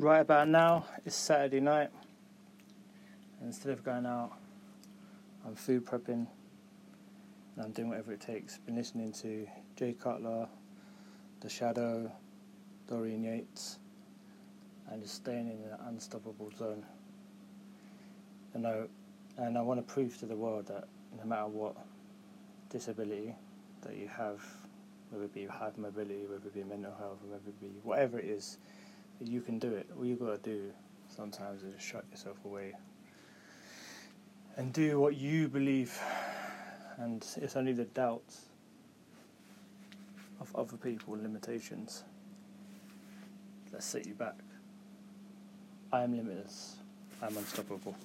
Right about now, it's Saturday night. And instead of going out, I'm food prepping and I'm doing whatever it takes. Been listening to Jay Cutler, The Shadow, Dorian Yates, and just staying in an unstoppable zone. You know, and I want to prove to the world that no matter what disability that you have, whether it be hypermobility, whether it be mental health, whether it be whatever it is, you can do it. All you got to do sometimes is shut yourself away and do what you believe. And it's only the doubts of other people limitations that set you back. I am limitless. I am unstoppable.